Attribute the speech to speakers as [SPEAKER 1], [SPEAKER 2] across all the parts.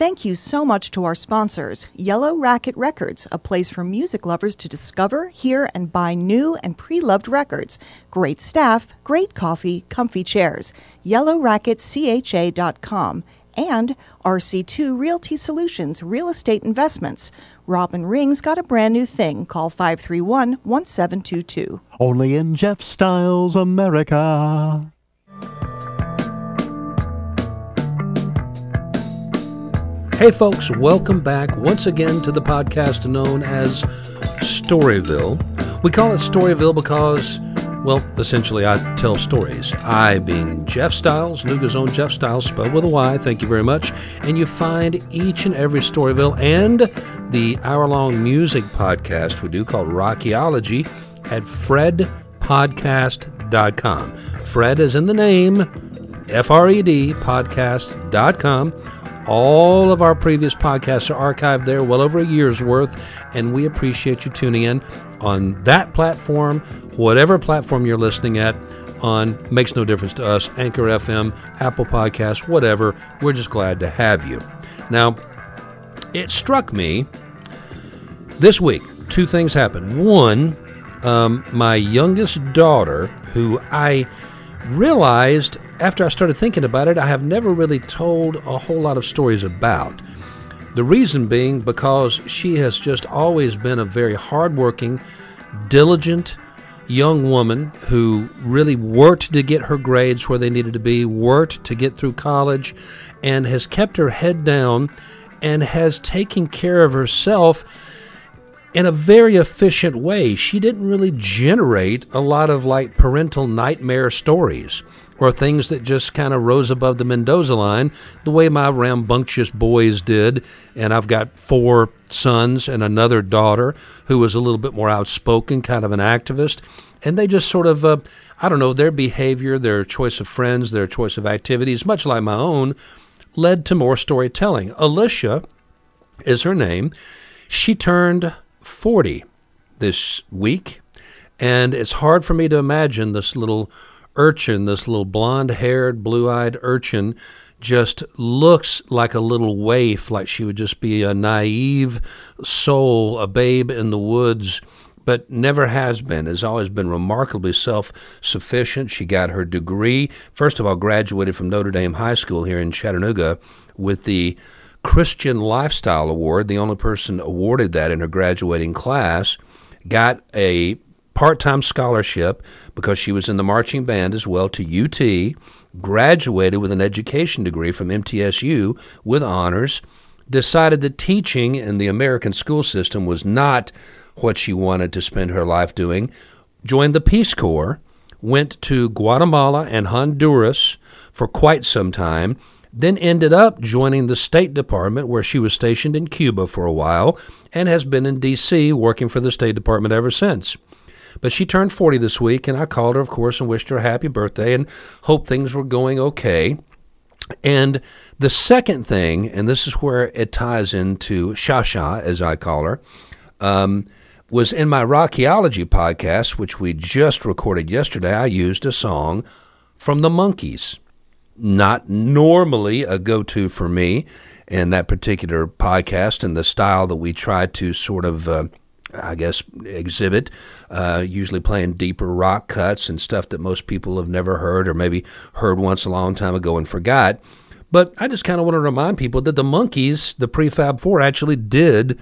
[SPEAKER 1] Thank you so much to our sponsors Yellow Racket Records, a place for music lovers to discover, hear, and buy new and pre loved records. Great staff, great coffee, comfy chairs. YellowRacketCHA.com. And RC2 Realty Solutions, Real Estate Investments. Robin Ring's got a brand new thing. Call 531 1722.
[SPEAKER 2] Only in Jeff Styles America.
[SPEAKER 3] Hey, folks, welcome back once again to the podcast known as Storyville. We call it Storyville because, well, essentially I tell stories. I being Jeff Styles, Nooga's own Jeff Styles, spelled with a Y, thank you very much. And you find each and every Storyville and the hour long music podcast we do called Rockyology at fredpodcast.com. Fred is in the name, F R E D, podcast.com. All of our previous podcasts are archived there, well over a year's worth, and we appreciate you tuning in on that platform, whatever platform you're listening at on makes no difference to us anchor fm apple Podcasts, whatever. We're just glad to have you. Now it struck me this week two things happened. One um, my youngest daughter who i realized after I started thinking about it, I have never really told a whole lot of stories about. The reason being because she has just always been a very hardworking, diligent young woman who really worked to get her grades where they needed to be, worked to get through college, and has kept her head down and has taken care of herself in a very efficient way. She didn't really generate a lot of like parental nightmare stories or things that just kind of rose above the Mendoza line the way my rambunctious boys did. And I've got four sons and another daughter who was a little bit more outspoken, kind of an activist. And they just sort of, uh, I don't know, their behavior, their choice of friends, their choice of activities, much like my own, led to more storytelling. Alicia is her name. She turned 40 this week, and it's hard for me to imagine this little urchin, this little blonde haired, blue eyed urchin, just looks like a little waif, like she would just be a naive soul, a babe in the woods, but never has been, has always been remarkably self sufficient. She got her degree, first of all, graduated from Notre Dame High School here in Chattanooga with the Christian Lifestyle Award, the only person awarded that in her graduating class, got a part time scholarship because she was in the marching band as well to UT, graduated with an education degree from MTSU with honors, decided that teaching in the American school system was not what she wanted to spend her life doing, joined the Peace Corps, went to Guatemala and Honduras for quite some time then ended up joining the State Department, where she was stationed in Cuba for a while, and has been in D.C. working for the State Department ever since. But she turned 40 this week, and I called her, of course, and wished her a happy birthday and hoped things were going okay. And the second thing, and this is where it ties into Shasha, as I call her, um, was in my Rockyology podcast, which we just recorded yesterday. I used a song from the Monkees not normally a go to for me in that particular podcast and the style that we try to sort of. Uh, I guess, exhibit, uh, usually playing deeper rock cuts and stuff that most people have never heard or maybe heard once a long time ago and forgot. But I just kind of want to remind people that the Monkees, the Prefab Four, actually did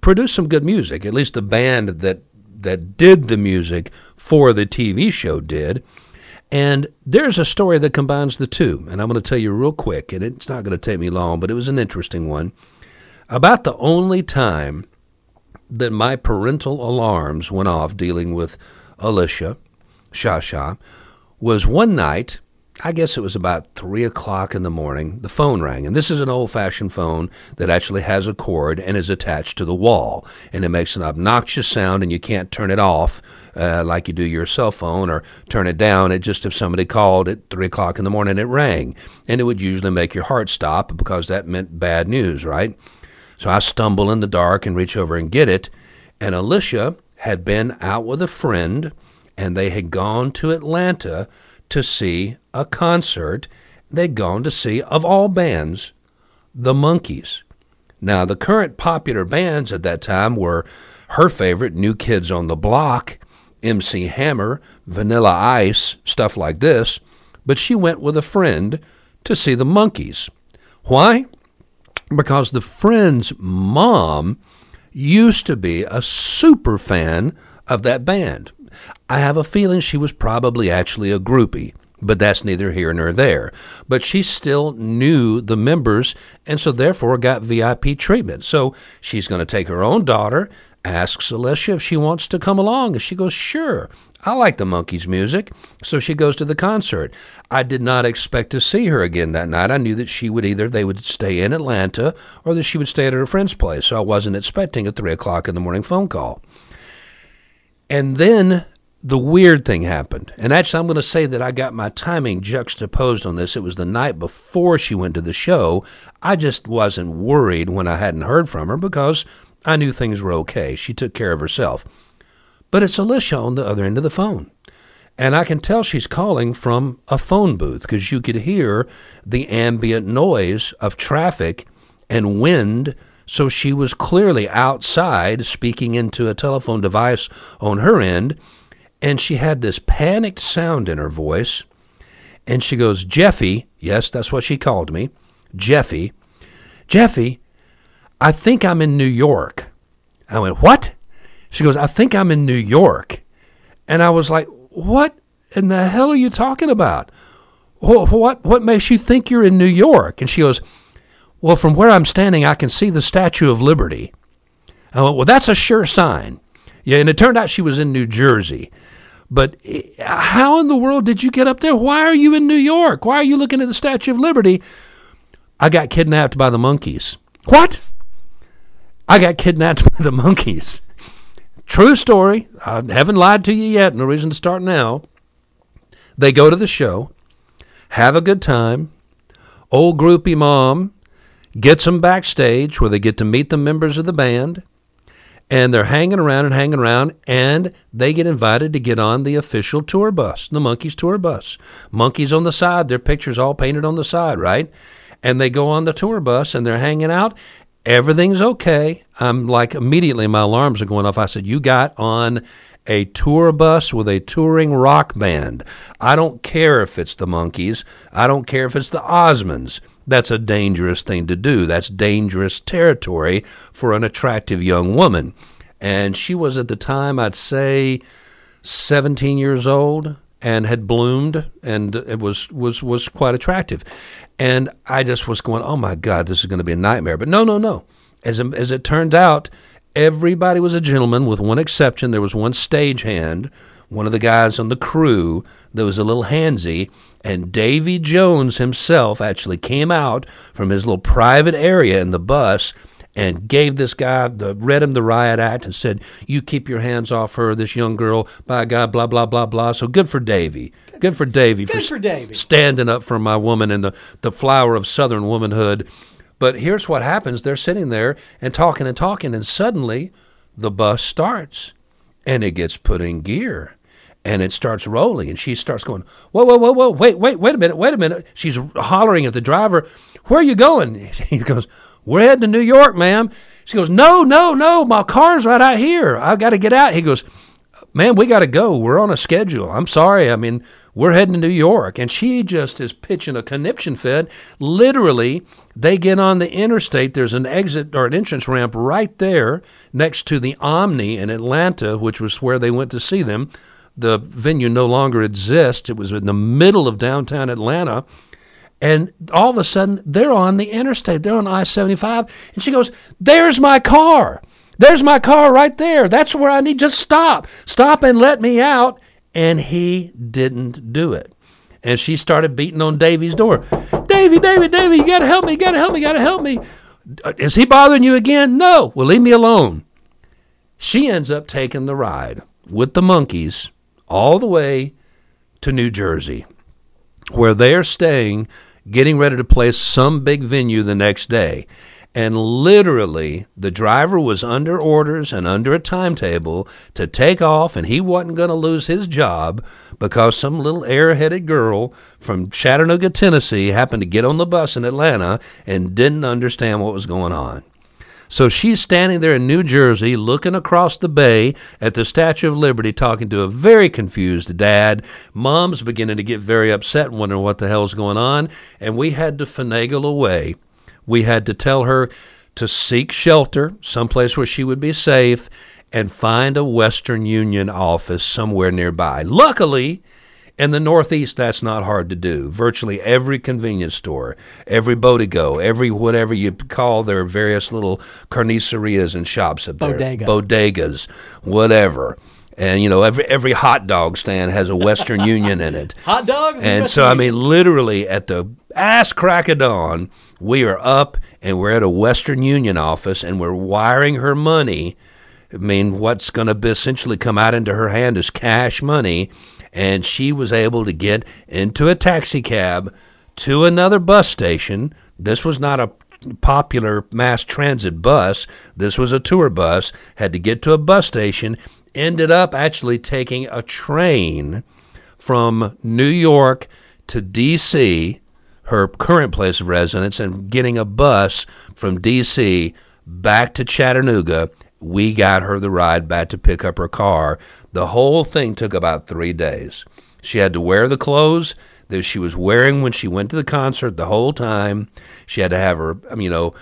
[SPEAKER 3] produce some good music. At least the band that that did the music for the TV show did. And there's a story that combines the two, and I'm going to tell you real quick, and it's not going to take me long, but it was an interesting one. About the only time that my parental alarms went off dealing with Alicia, Shasha, was one night I guess it was about three o'clock in the morning. The phone rang, and this is an old fashioned phone that actually has a cord and is attached to the wall. And it makes an obnoxious sound, and you can't turn it off uh, like you do your cell phone or turn it down. It just, if somebody called at three o'clock in the morning, it rang. And it would usually make your heart stop because that meant bad news, right? So I stumble in the dark and reach over and get it. And Alicia had been out with a friend, and they had gone to Atlanta to see a concert they'd gone to see, of all bands, the Monkees. Now, the current popular bands at that time were her favorite, New Kids on the Block, MC Hammer, Vanilla Ice, stuff like this, but she went with a friend to see the Monkees. Why? Because the friend's mom used to be a super fan of that band. I have a feeling she was probably actually a groupie, but that's neither here nor there. But she still knew the members and so therefore got VIP treatment. So she's going to take her own daughter, asks Alicia if she wants to come along, and she goes, Sure. I like the Monkees' music, so she goes to the concert. I did not expect to see her again that night. I knew that she would either they would stay in Atlanta or that she would stay at her friend's place, so I wasn't expecting a three o'clock in the morning phone call. And then the weird thing happened. And actually, I'm going to say that I got my timing juxtaposed on this. It was the night before she went to the show. I just wasn't worried when I hadn't heard from her because I knew things were okay. She took care of herself. But it's Alicia on the other end of the phone. And I can tell she's calling from a phone booth because you could hear the ambient noise of traffic and wind. So she was clearly outside speaking into a telephone device on her end. And she had this panicked sound in her voice. And she goes, Jeffy, yes, that's what she called me, Jeffy, Jeffy, I think I'm in New York. I went, What? She goes, I think I'm in New York. And I was like, What in the hell are you talking about? What, what, makes you think you're in New York? And she goes, Well, from where I'm standing, I can see the Statue of Liberty. I went, Well, that's a sure sign. Yeah, and it turned out she was in New Jersey. But eh, how in the world did you get up there? Why are you in New York? Why are you looking at the Statue of Liberty? I got kidnapped by the Monkees. What? I got kidnapped by the Monkees. True story. I haven't lied to you yet. No reason to start now. They go to the show, have a good time. Old groupie mom gets them backstage where they get to meet the members of the band. And they're hanging around and hanging around, and they get invited to get on the official tour bus, the Monkees tour bus. Monkees on the side, their pictures all painted on the side, right? And they go on the tour bus and they're hanging out, everything's okay. I'm like immediately my alarms are going off. I said, You got on a tour bus with a touring rock band. I don't care if it's the Monkees. I don't care if it's the Osmonds. That's a dangerous thing to do. That's dangerous territory for an attractive young woman. And she was at the time, I'd say, 17 years old and had bloomed and it was was was quite attractive. And I just was going, "Oh my god, this is going to be a nightmare." But no, no, no. As as it turned out, everybody was a gentleman with one exception. There was one stagehand, one of the guys on the crew that was a little handsy, and Davy Jones himself actually came out from his little private area in the bus and gave this guy the read him the riot act and said, "You keep your hands off her, this young girl." By God, blah blah blah blah. So good for Davy. Good for Davy.
[SPEAKER 4] Good for Davy.
[SPEAKER 3] standing up for my woman and the the flower of Southern womanhood. But here's what happens: they're sitting there and talking and talking, and suddenly the bus starts, and it gets put in gear and it starts rolling and she starts going whoa whoa whoa whoa wait wait wait a minute wait a minute. She's hollering at the driver where are you going? He goes we're heading to new york ma'am. She goes no no no my car's right out here. I've got to get out. He goes man we got to go. We're on a schedule. I'm sorry. I mean we're heading to new york. And she just is pitching a conniption fit. Literally they get on the interstate. There's an exit or an entrance ramp right there next to the omni in atlanta which was where they went to see them the venue no longer exists. It was in the middle of downtown Atlanta. And all of a sudden, they're on the interstate. They're on I 75. And she goes, There's my car. There's my car right there. That's where I need. Just stop. Stop and let me out. And he didn't do it. And she started beating on Davy's door. Davy, Davy, Davy, you got to help me. You got to help me. You got to help me. Uh, is he bothering you again? No. Well, leave me alone. She ends up taking the ride with the Monkees all the way to New Jersey, where they're staying, getting ready to play some big venue the next day. And literally, the driver was under orders and under a timetable to take off, and he wasn't going to lose his job because some little airheaded girl from Chattanooga, Tennessee happened to get on the bus in Atlanta and didn't understand what was going on. So she's standing there in New Jersey looking across the bay at the Statue of Liberty talking to a very confused dad. Mom's beginning to get very upset wondering what the hell's going on. And we had to finagle away we had to tell her to seek shelter, someplace where she would be safe, and find a Western Union office somewhere nearby. Luckily, in the Northeast, that's not hard to do. Virtually every convenience store, every Bodego, every whatever you call their various little carnicerias and shops up there,
[SPEAKER 4] Bodega.
[SPEAKER 3] bodegas, whatever. And you know, every every hot dog stand has a Western Union in it.
[SPEAKER 4] Hot dogs.
[SPEAKER 3] And so, I mean, literally at the ass crack of dawn, we are up and we're at a Western Union office and we're wiring her money. I mean, what's going to essentially come out into her hand is cash money. And she was able to get into a taxi cab to another bus station. This was not a popular mass transit bus. This was a tour bus. Had to get to a bus station. Ended up actually taking a train from New York to D.C her current place of residence and getting a bus from D.C. back to Chattanooga. We got her the ride back to pick up her car. The whole thing took about three days. She had to wear the clothes that she was wearing when she went to the concert the whole time. She had to have her, you know,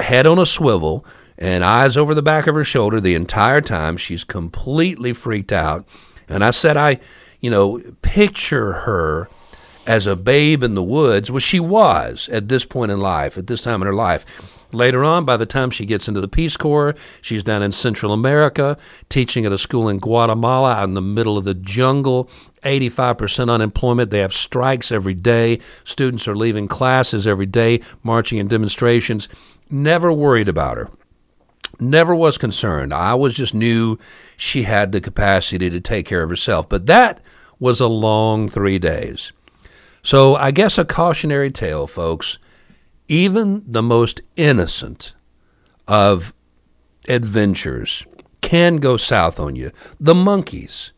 [SPEAKER 3] head on a swivel and eyes over the back of her shoulder the entire time. She's completely freaked out. And I said, I, you know, picture her as a babe in the woods, which she was at this point in life, at this time in her life. Later on, by the time she gets into the Peace Corps, she's down in Central America, teaching at a school in Guatemala out in the middle of the jungle. 85% unemployment. They have strikes every day. Students are leaving classes every day, marching in demonstrations. Never worried about her. Never was concerned. I always just knew she had the capacity to take care of herself. But that was a long three days. So I guess a cautionary tale, folks. Even the most innocent of adventures can go south on you. The Monkees.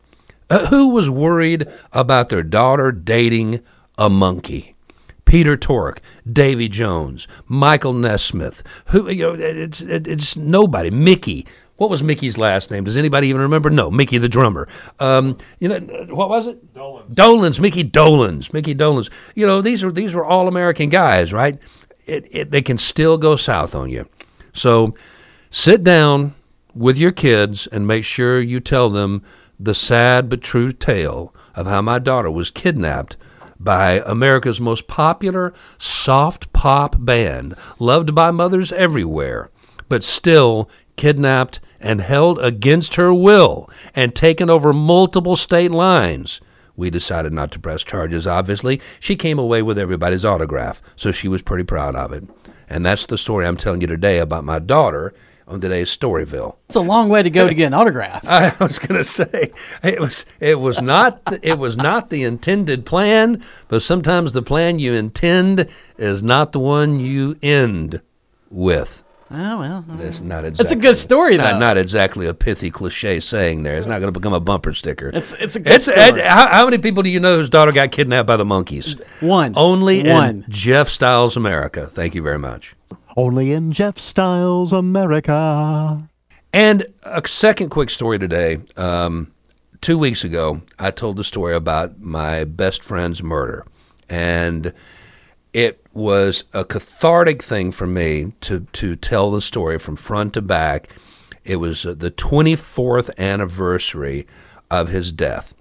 [SPEAKER 3] Uh, who was worried about their daughter dating a monkey? Peter Tork, Davy Jones, Michael Nesmith. Who you know? It's it's nobody. Mickey. What was Mickey's last name? Does anybody even remember? No, Mickey the drummer. Um, you know what was it? Dolenz. Dolenz, Mickey Dolenz, Mickey Dolenz. You know these are these were all American guys, right? It, it, they can still go south on you. So sit down with your kids and make sure you tell them the sad but true tale of how my daughter was kidnapped by America's most popular soft pop band, loved by mothers everywhere, but still kidnapped and held against her will and taken over multiple state lines. We decided not to press charges, obviously. She came away with everybody's autograph, so she was pretty proud of it. And that's the story I'm telling you today about my daughter on today's Storyville.
[SPEAKER 4] It's a long way to go to get an autograph.
[SPEAKER 3] I was going to say it was it was not it was not the intended plan, but sometimes the plan you intend is not the one you end with.
[SPEAKER 4] Oh well,
[SPEAKER 3] That's not exactly.
[SPEAKER 4] It's a good story,
[SPEAKER 3] not,
[SPEAKER 4] though.
[SPEAKER 3] Not exactly a pithy cliche saying there. It's not going to become a bumper sticker.
[SPEAKER 4] It's it's a good
[SPEAKER 3] It's
[SPEAKER 4] story.
[SPEAKER 3] it, how, how many people do you know whose daughter got kidnapped by the Monkees?
[SPEAKER 4] One.
[SPEAKER 3] Only
[SPEAKER 4] One.
[SPEAKER 3] in Jeff Styles America. Thank you very much.
[SPEAKER 2] Only in Jeff Styles America.
[SPEAKER 3] And a second quick story today. Um, two weeks ago, I told the story about my best friend's murder, and it was a cathartic thing for me to to tell the story from front to back. It was uh, the 24th anniversary of his death.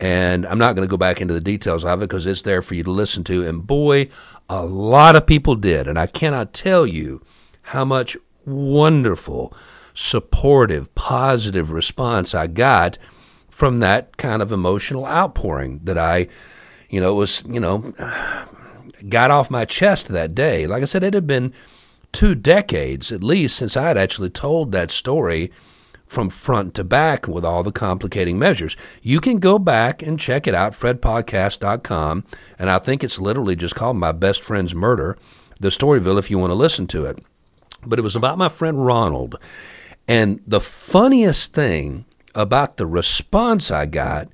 [SPEAKER 3] And I'm not going to go back into the details of it because it's there for you to listen to. And boy, a lot of people did. And I cannot tell you how much wonderful, supportive, positive response I got from that kind of emotional outpouring that I, you know, was, you know, got off my chest that day. Like I said, it had been two decades at least since I had actually told that story from front to back with all the complicating measures. You can go back and check it out, fredpodcast.com, and I think it's literally just called My Best Friend's Murder. the Storyville if you want to listen to it. But it was about my friend Ronald. And the funniest thing about the response I got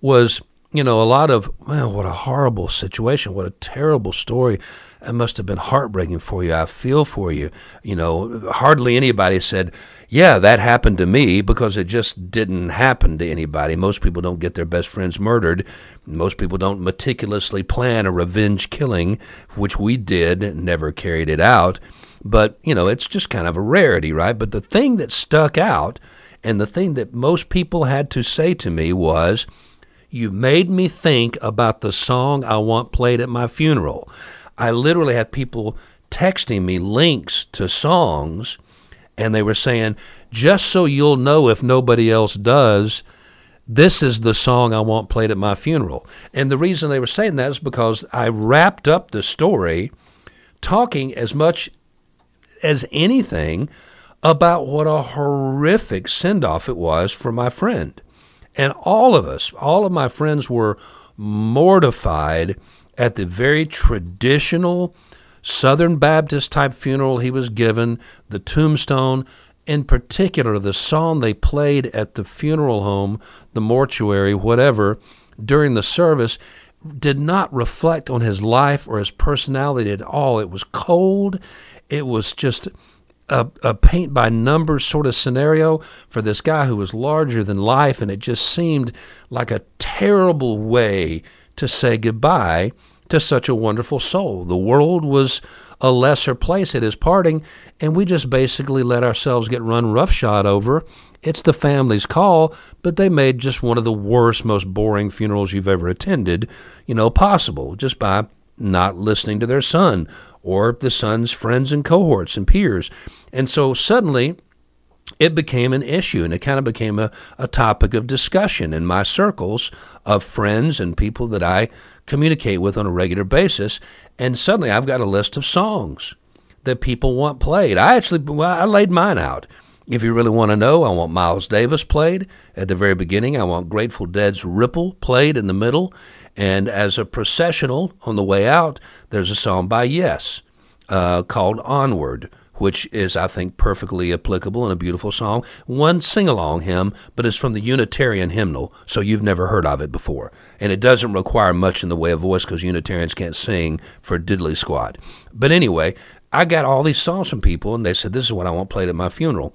[SPEAKER 3] was, you know, a lot of, well, what a horrible situation. What a terrible story. It must have been heartbreaking for you. I feel for you. You know, hardly anybody said, yeah, that happened to me because it just didn't happen to anybody. Most people don't get their best friends murdered. Most people don't meticulously plan a revenge killing, which we did, never carried it out. But, you know, it's just kind of a rarity, right? But the thing that stuck out and the thing that most people had to say to me was, You made me think about the song I want played at my funeral. I literally had people texting me links to songs, and they were saying, Just so you'll know if nobody else does, this is the song I want played at my funeral. And the reason they were saying that is because I wrapped up the story talking as much as anything about what a horrific send off it was for my friend. And all of us, all of my friends were mortified at the very traditional Southern Baptist type funeral he was given, the tombstone, in particular, the song they played at the funeral home, the mortuary, whatever, during the service did not reflect on his life or his personality at all. It was cold. It was just a, a paint by numbers sort of scenario for this guy who was larger than life, and it just seemed like a terrible way to say goodbye to such a wonderful soul. The world was a lesser place at his parting, and we just basically let ourselves get run roughshod over. It's the family's call, but they made just one of the worst, most boring funerals you've ever attended, you know, possible just by not listening to their son or the son's friends and cohorts and peers. And so suddenly it became an issue and it kind of became a, a topic of discussion in my circles of friends and people that I communicate with on a regular basis. And suddenly I've got a list of songs that people want played. I actually well, I laid mine out. If you really want to know, I want Miles Davis played at the very beginning. I want Grateful Dead's Ripple played in the middle. And as a processional on the way out, there's a song by Yes uh, called Onward, which is, I think, perfectly applicable and a beautiful song. One sing along hymn, but it's from the Unitarian hymnal, so you've never heard of it before. And it doesn't require much in the way of voice because Unitarians can't sing for diddly squat. But anyway, I got all these songs from people, and they said, This is what I want played at my funeral.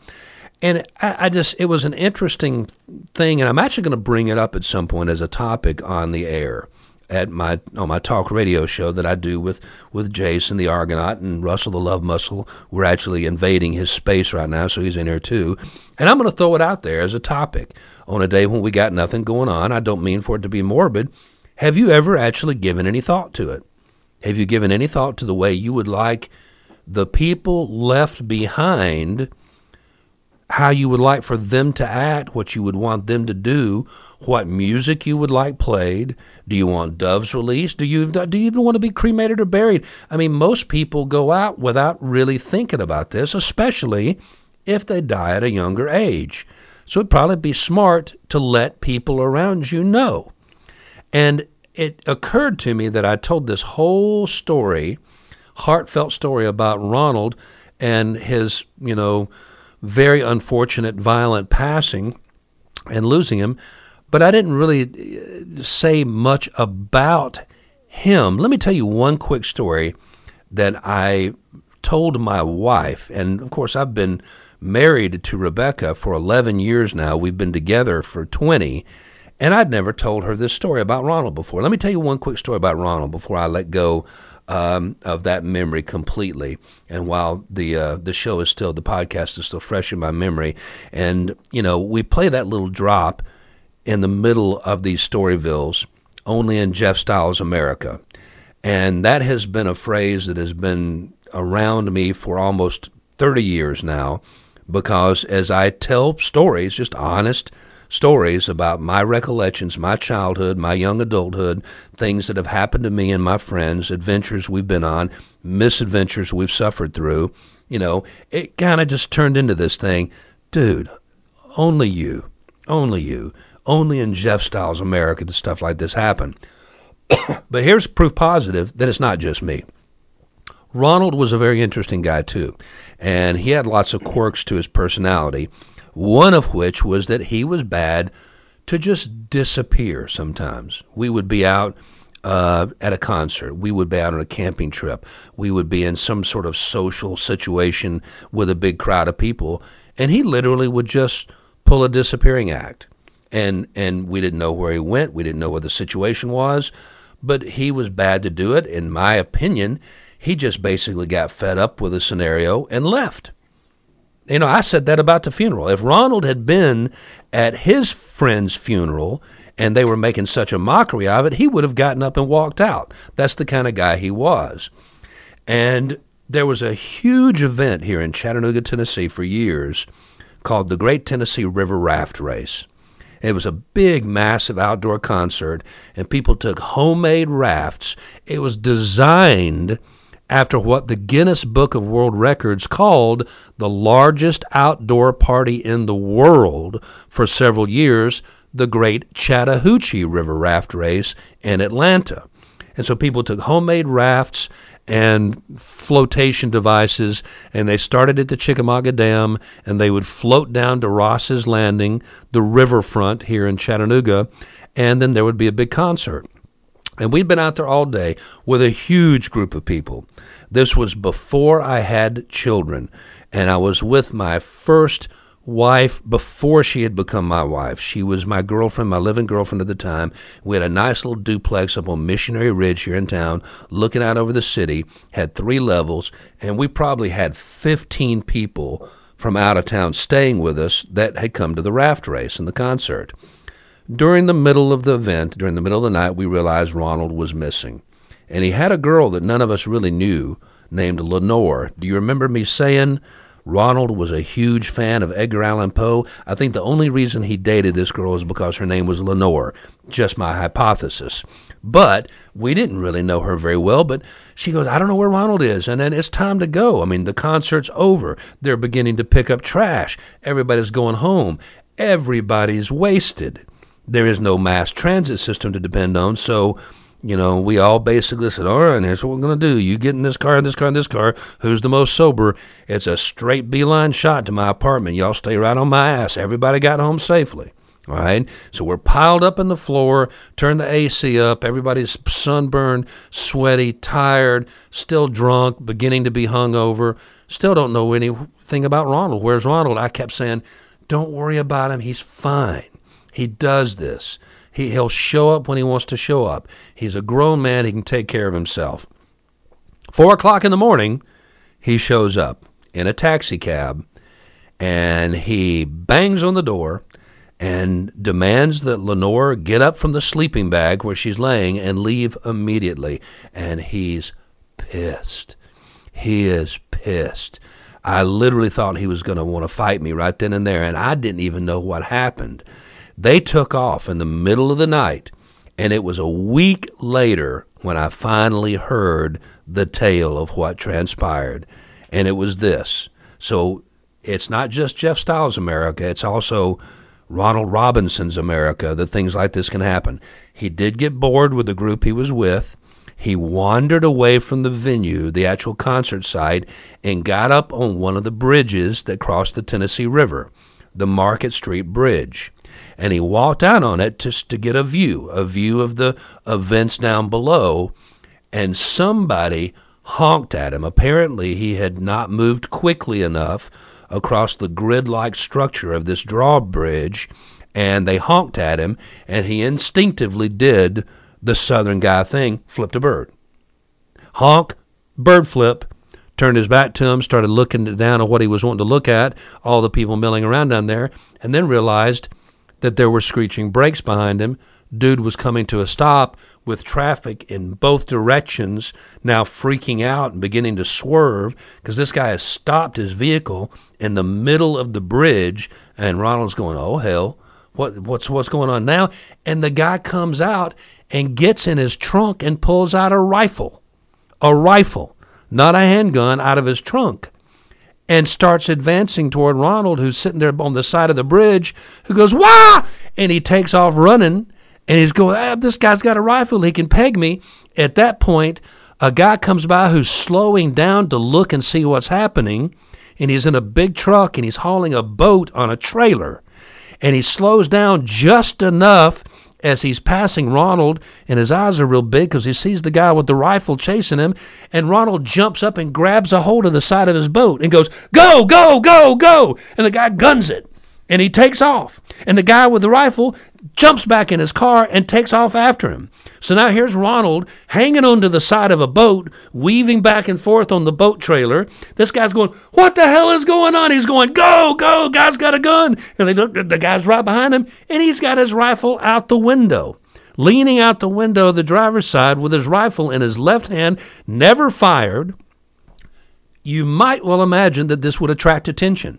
[SPEAKER 3] And I, I just, it was an interesting thing, and I'm actually going to bring it up at some point as a topic on the air at my on my talk radio show that I do with with Jason the Argonaut and Russell the Love Muscle. We're actually invading his space right now, so he's in here too. And I'm going to throw it out there as a topic on a day when we got nothing going on. I don't mean for it to be morbid. Have you ever actually given any thought to it? Have you given any thought to the way you would like the people left behind? How you would like for them to act, what you would want them to do, what music you would like played. Do you want doves released? Do you do you even want to be cremated or buried? I mean, most people go out without really thinking about this, especially if they die at a younger age. So it'd probably be smart to let people around you know. And it occurred to me that I told this whole story, heartfelt story about Ronald and his, you know, very unfortunate, violent passing and losing him. But I didn't really uh, say much about him. Let me tell you one quick story that I told my wife. And of course, I've been married to Rebecca for 11 years now. We've been together for 20. And I'd never told her this story about Ronald before. Let me tell you one quick story about Ronald before I let go um, of that memory completely. And while the uh, the show is still the podcast is still fresh in my memory, and you know we play that little drop in the middle of these storyvilles only in Jeff Styles America, and that has been a phrase that has been around me for almost thirty years now, because as I tell stories, just honest stories about my recollections, my childhood, my young adulthood, things that have happened to me and my friends, adventures we've been on, misadventures we've suffered through. You know, it kind of just turned into this thing. Dude, only you, only you, only in Jeff Styles America does stuff like this happen. but here's proof positive that it's not just me. Ronald was a very interesting guy too, and he had lots of quirks to his personality. One of which was that he was bad to just disappear. Sometimes we would be out uh, at a concert. We would be out on a camping trip. We would be in some sort of social situation with a big crowd of people, and he literally would just pull a disappearing act. And and we didn't know where he went. We didn't know what the situation was, but he was bad to do it. In my opinion, he just basically got fed up with the scenario and left. You know, I said that about the funeral. If Ronald had been at his friend's funeral and they were making such a mockery of it, he would have gotten up and walked out. That's the kind of guy he was. And there was a huge event here in Chattanooga, Tennessee for years called the Great Tennessee River Raft Race. It was a big, massive outdoor concert, and people took homemade rafts. It was designed after what the Guinness Book of World Records called the largest outdoor party in the world for several years the Great Chattahoochee River Raft Race in Atlanta. And so people took homemade rafts and flotation devices, and they started at the Chickamauga Dam, and they would float down to Ross's Landing, the riverfront here in Chattanooga, and then there would be a big concert. And we'd been out there all day with a huge group of people. This was before I had children, and I was with my first wife before she had become my wife. She was my girlfriend, my living girlfriend at the time. We had a nice little duplex up on Missionary Ridge here in town, looking out over the city, had three levels, and we probably had 15 people from out of town staying with us that had come to the raft race and the concert. During the middle of the event, during the middle of the night, we realized Ronald was missing. And he had a girl that none of us really knew named Lenore. Do you remember me saying Ronald was a huge fan of Edgar Allan Poe. I think the only reason he dated this girl is because her name was Lenore. Just my hypothesis. But we didn't really know her very well. But she goes, I don't know where Ronald is. And then it's time to go. I mean, the concert's over. They're beginning to pick up trash. Everybody's going home. Everybody's wasted. There is no mass transit system to depend on. So you know, we all basically said, all right, here's what we're going to do. You get in this car, this car, this car. Who's the most sober? It's a straight beeline shot to my apartment. Y'all stay right on my ass. Everybody got home safely. All right. So we're piled up in the floor, turn the AC up. Everybody's sunburned, sweaty, tired, still drunk, beginning to be hungover. Still don't know anything about Ronald. Where's Ronald? I kept saying, don't worry about him. He's fine. He does this. He, he'll show up when he wants to show up. He's a grown man. He can take care of himself. Four o'clock in the morning, he shows up in a taxi cab and he bangs on the door and demands that Lenore get up from the sleeping bag where she's laying and leave immediately. And he's pissed. He is pissed. I literally thought he was going to want to fight me right then and there, and I didn't even know what happened. They took off in the middle of the night, and it was a week later when I finally heard the tale of what transpired. And it was this. So it's not just Jeff Styles' America, it's also Ronald Robinson's America that things like this can happen. He did get bored with the group he was with. He wandered away from the venue, the actual concert site, and got up on one of the bridges that crossed the Tennessee River, the Market Street Bridge and he walked out on it just to get a view, a view of the events down below, and somebody honked at him. Apparently, he had not moved quickly enough across the grid like structure of this drawbridge, and they honked at him, and he instinctively did the southern guy thing flipped a bird. Honk, bird flip, turned his back to him, started looking down at what he was wanting to look at, all the people milling around down there, and then realized that there were screeching brakes behind him. Dude was coming to a stop with traffic in both directions, now freaking out and beginning to swerve because this guy has stopped his vehicle in the middle of the bridge. And Ronald's going, "Oh hell, what what's what's going on now?" And the guy comes out and gets in his trunk and pulls out a rifle, a rifle, not a handgun, out of his trunk and starts advancing toward Ronald, who's sitting there on the side of the bridge, who goes, Wah! And he takes off running, and he's going, ah, This guy's got a rifle. He can peg me. At that point, a guy comes by who's slowing down to look and see what's happening, and he's in a big truck and he's hauling a boat on a trailer. And he slows down just enough as he's passing Ronald, and his eyes are real big because he sees the guy with the rifle chasing him. And Ronald jumps up and grabs a hold of the side of his boat and goes, Go, go, go, go. And the guy guns it and he takes off. And the guy with the rifle jumps back in his car and takes off after him. So now here's Ronald hanging onto the side of a boat, weaving back and forth on the boat trailer. This guy's going, What the hell is going on? He's going, Go, go, guy's got a gun. And they look, the guy's right behind him, and he's got his rifle out the window. Leaning out the window the driver's side with his rifle in his left hand, never fired. You might well imagine that this would attract attention.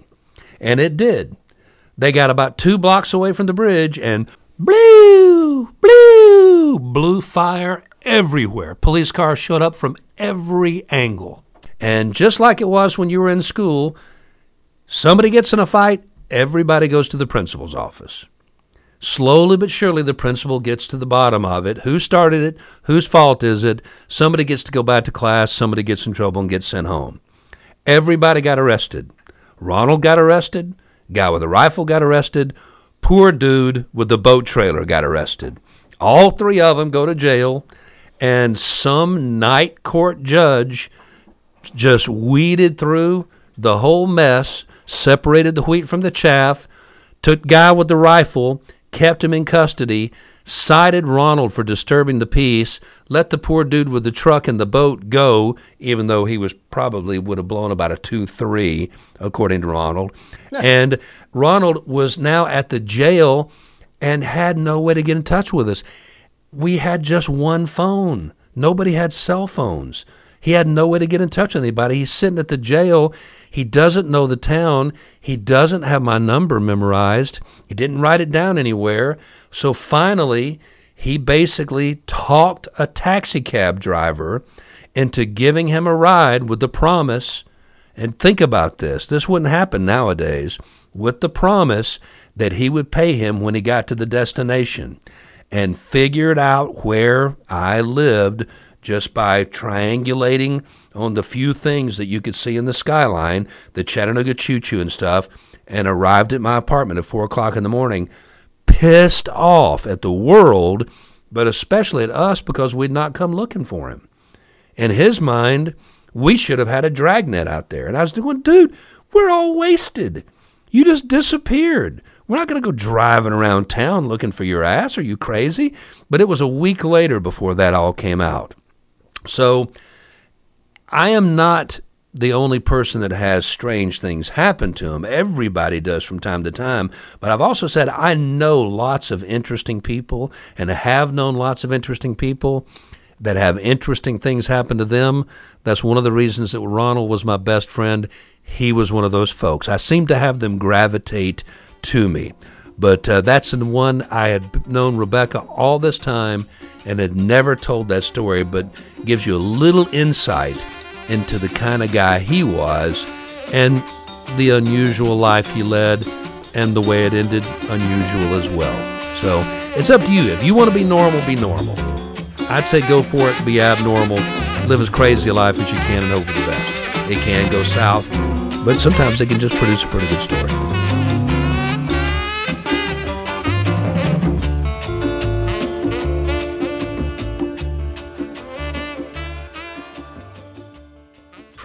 [SPEAKER 3] And it did. They got about two blocks away from the bridge and blue, blue, blue fire everywhere. Police cars showed up from every angle. And just like it was when you were in school, somebody gets in a fight, everybody goes to the principal's office. Slowly but surely, the principal gets to the bottom of it. Who started it? Whose fault is it? Somebody gets to go back to class, somebody gets in trouble and gets sent home. Everybody got arrested. Ronald got arrested. Guy with a rifle got arrested. Poor dude with the boat trailer got arrested. All three of them go to jail, and some night court judge just weeded through the whole mess, separated the wheat from the chaff, took guy with the rifle, kept him in custody, cited Ronald for disturbing the peace, let the poor dude with the truck and the boat go, even though he was probably would have blown about a 2 3, according to Ronald. And Ronald was now at the jail and had no way to get in touch with us. We had just one phone, nobody had cell phones. He had no way to get in touch with anybody. He's sitting at the jail. He doesn't know the town. He doesn't have my number memorized. He didn't write it down anywhere. So finally, he basically talked a taxi cab driver into giving him a ride with the promise. And think about this this wouldn't happen nowadays with the promise that he would pay him when he got to the destination and figured out where I lived just by triangulating on the few things that you could see in the skyline, the Chattanooga choo choo and stuff, and arrived at my apartment at four o'clock in the morning, pissed off at the world, but especially at us because we'd not come looking for him. In his mind, we should have had a dragnet out there. And I was doing, dude, we're all wasted. You just disappeared. We're not going to go driving around town looking for your ass. Are you crazy? But it was a week later before that all came out. So I am not the only person that has strange things happen to him. Everybody does from time to time. But I've also said I know lots of interesting people and have known lots of interesting people that have interesting things happen to them. That's one of the reasons that Ronald was my best friend. He was one of those folks. I seem to have them gravitate to me. But uh, that's the one I had known Rebecca all this time and had never told that story, but gives you a little insight into the kind of guy he was and the unusual life he led and the way it ended unusual as well. So it's up to you. If you want to be normal, be normal. I'd say go for it, be abnormal, live as crazy a life as you can, and hope for the best. It can go south, but sometimes it can just produce a pretty good story.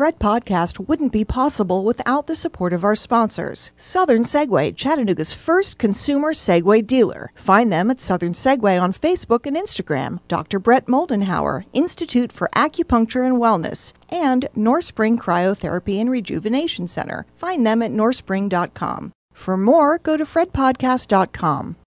[SPEAKER 1] Fred Podcast wouldn't be possible without the support of our sponsors. Southern Segway, Chattanooga's first consumer Segway dealer. Find them at Southern Segway on Facebook and Instagram. Dr. Brett Moldenhauer, Institute for Acupuncture and Wellness, and North Spring Cryotherapy and Rejuvenation Center. Find them at northspring.com. For more, go to fredpodcast.com.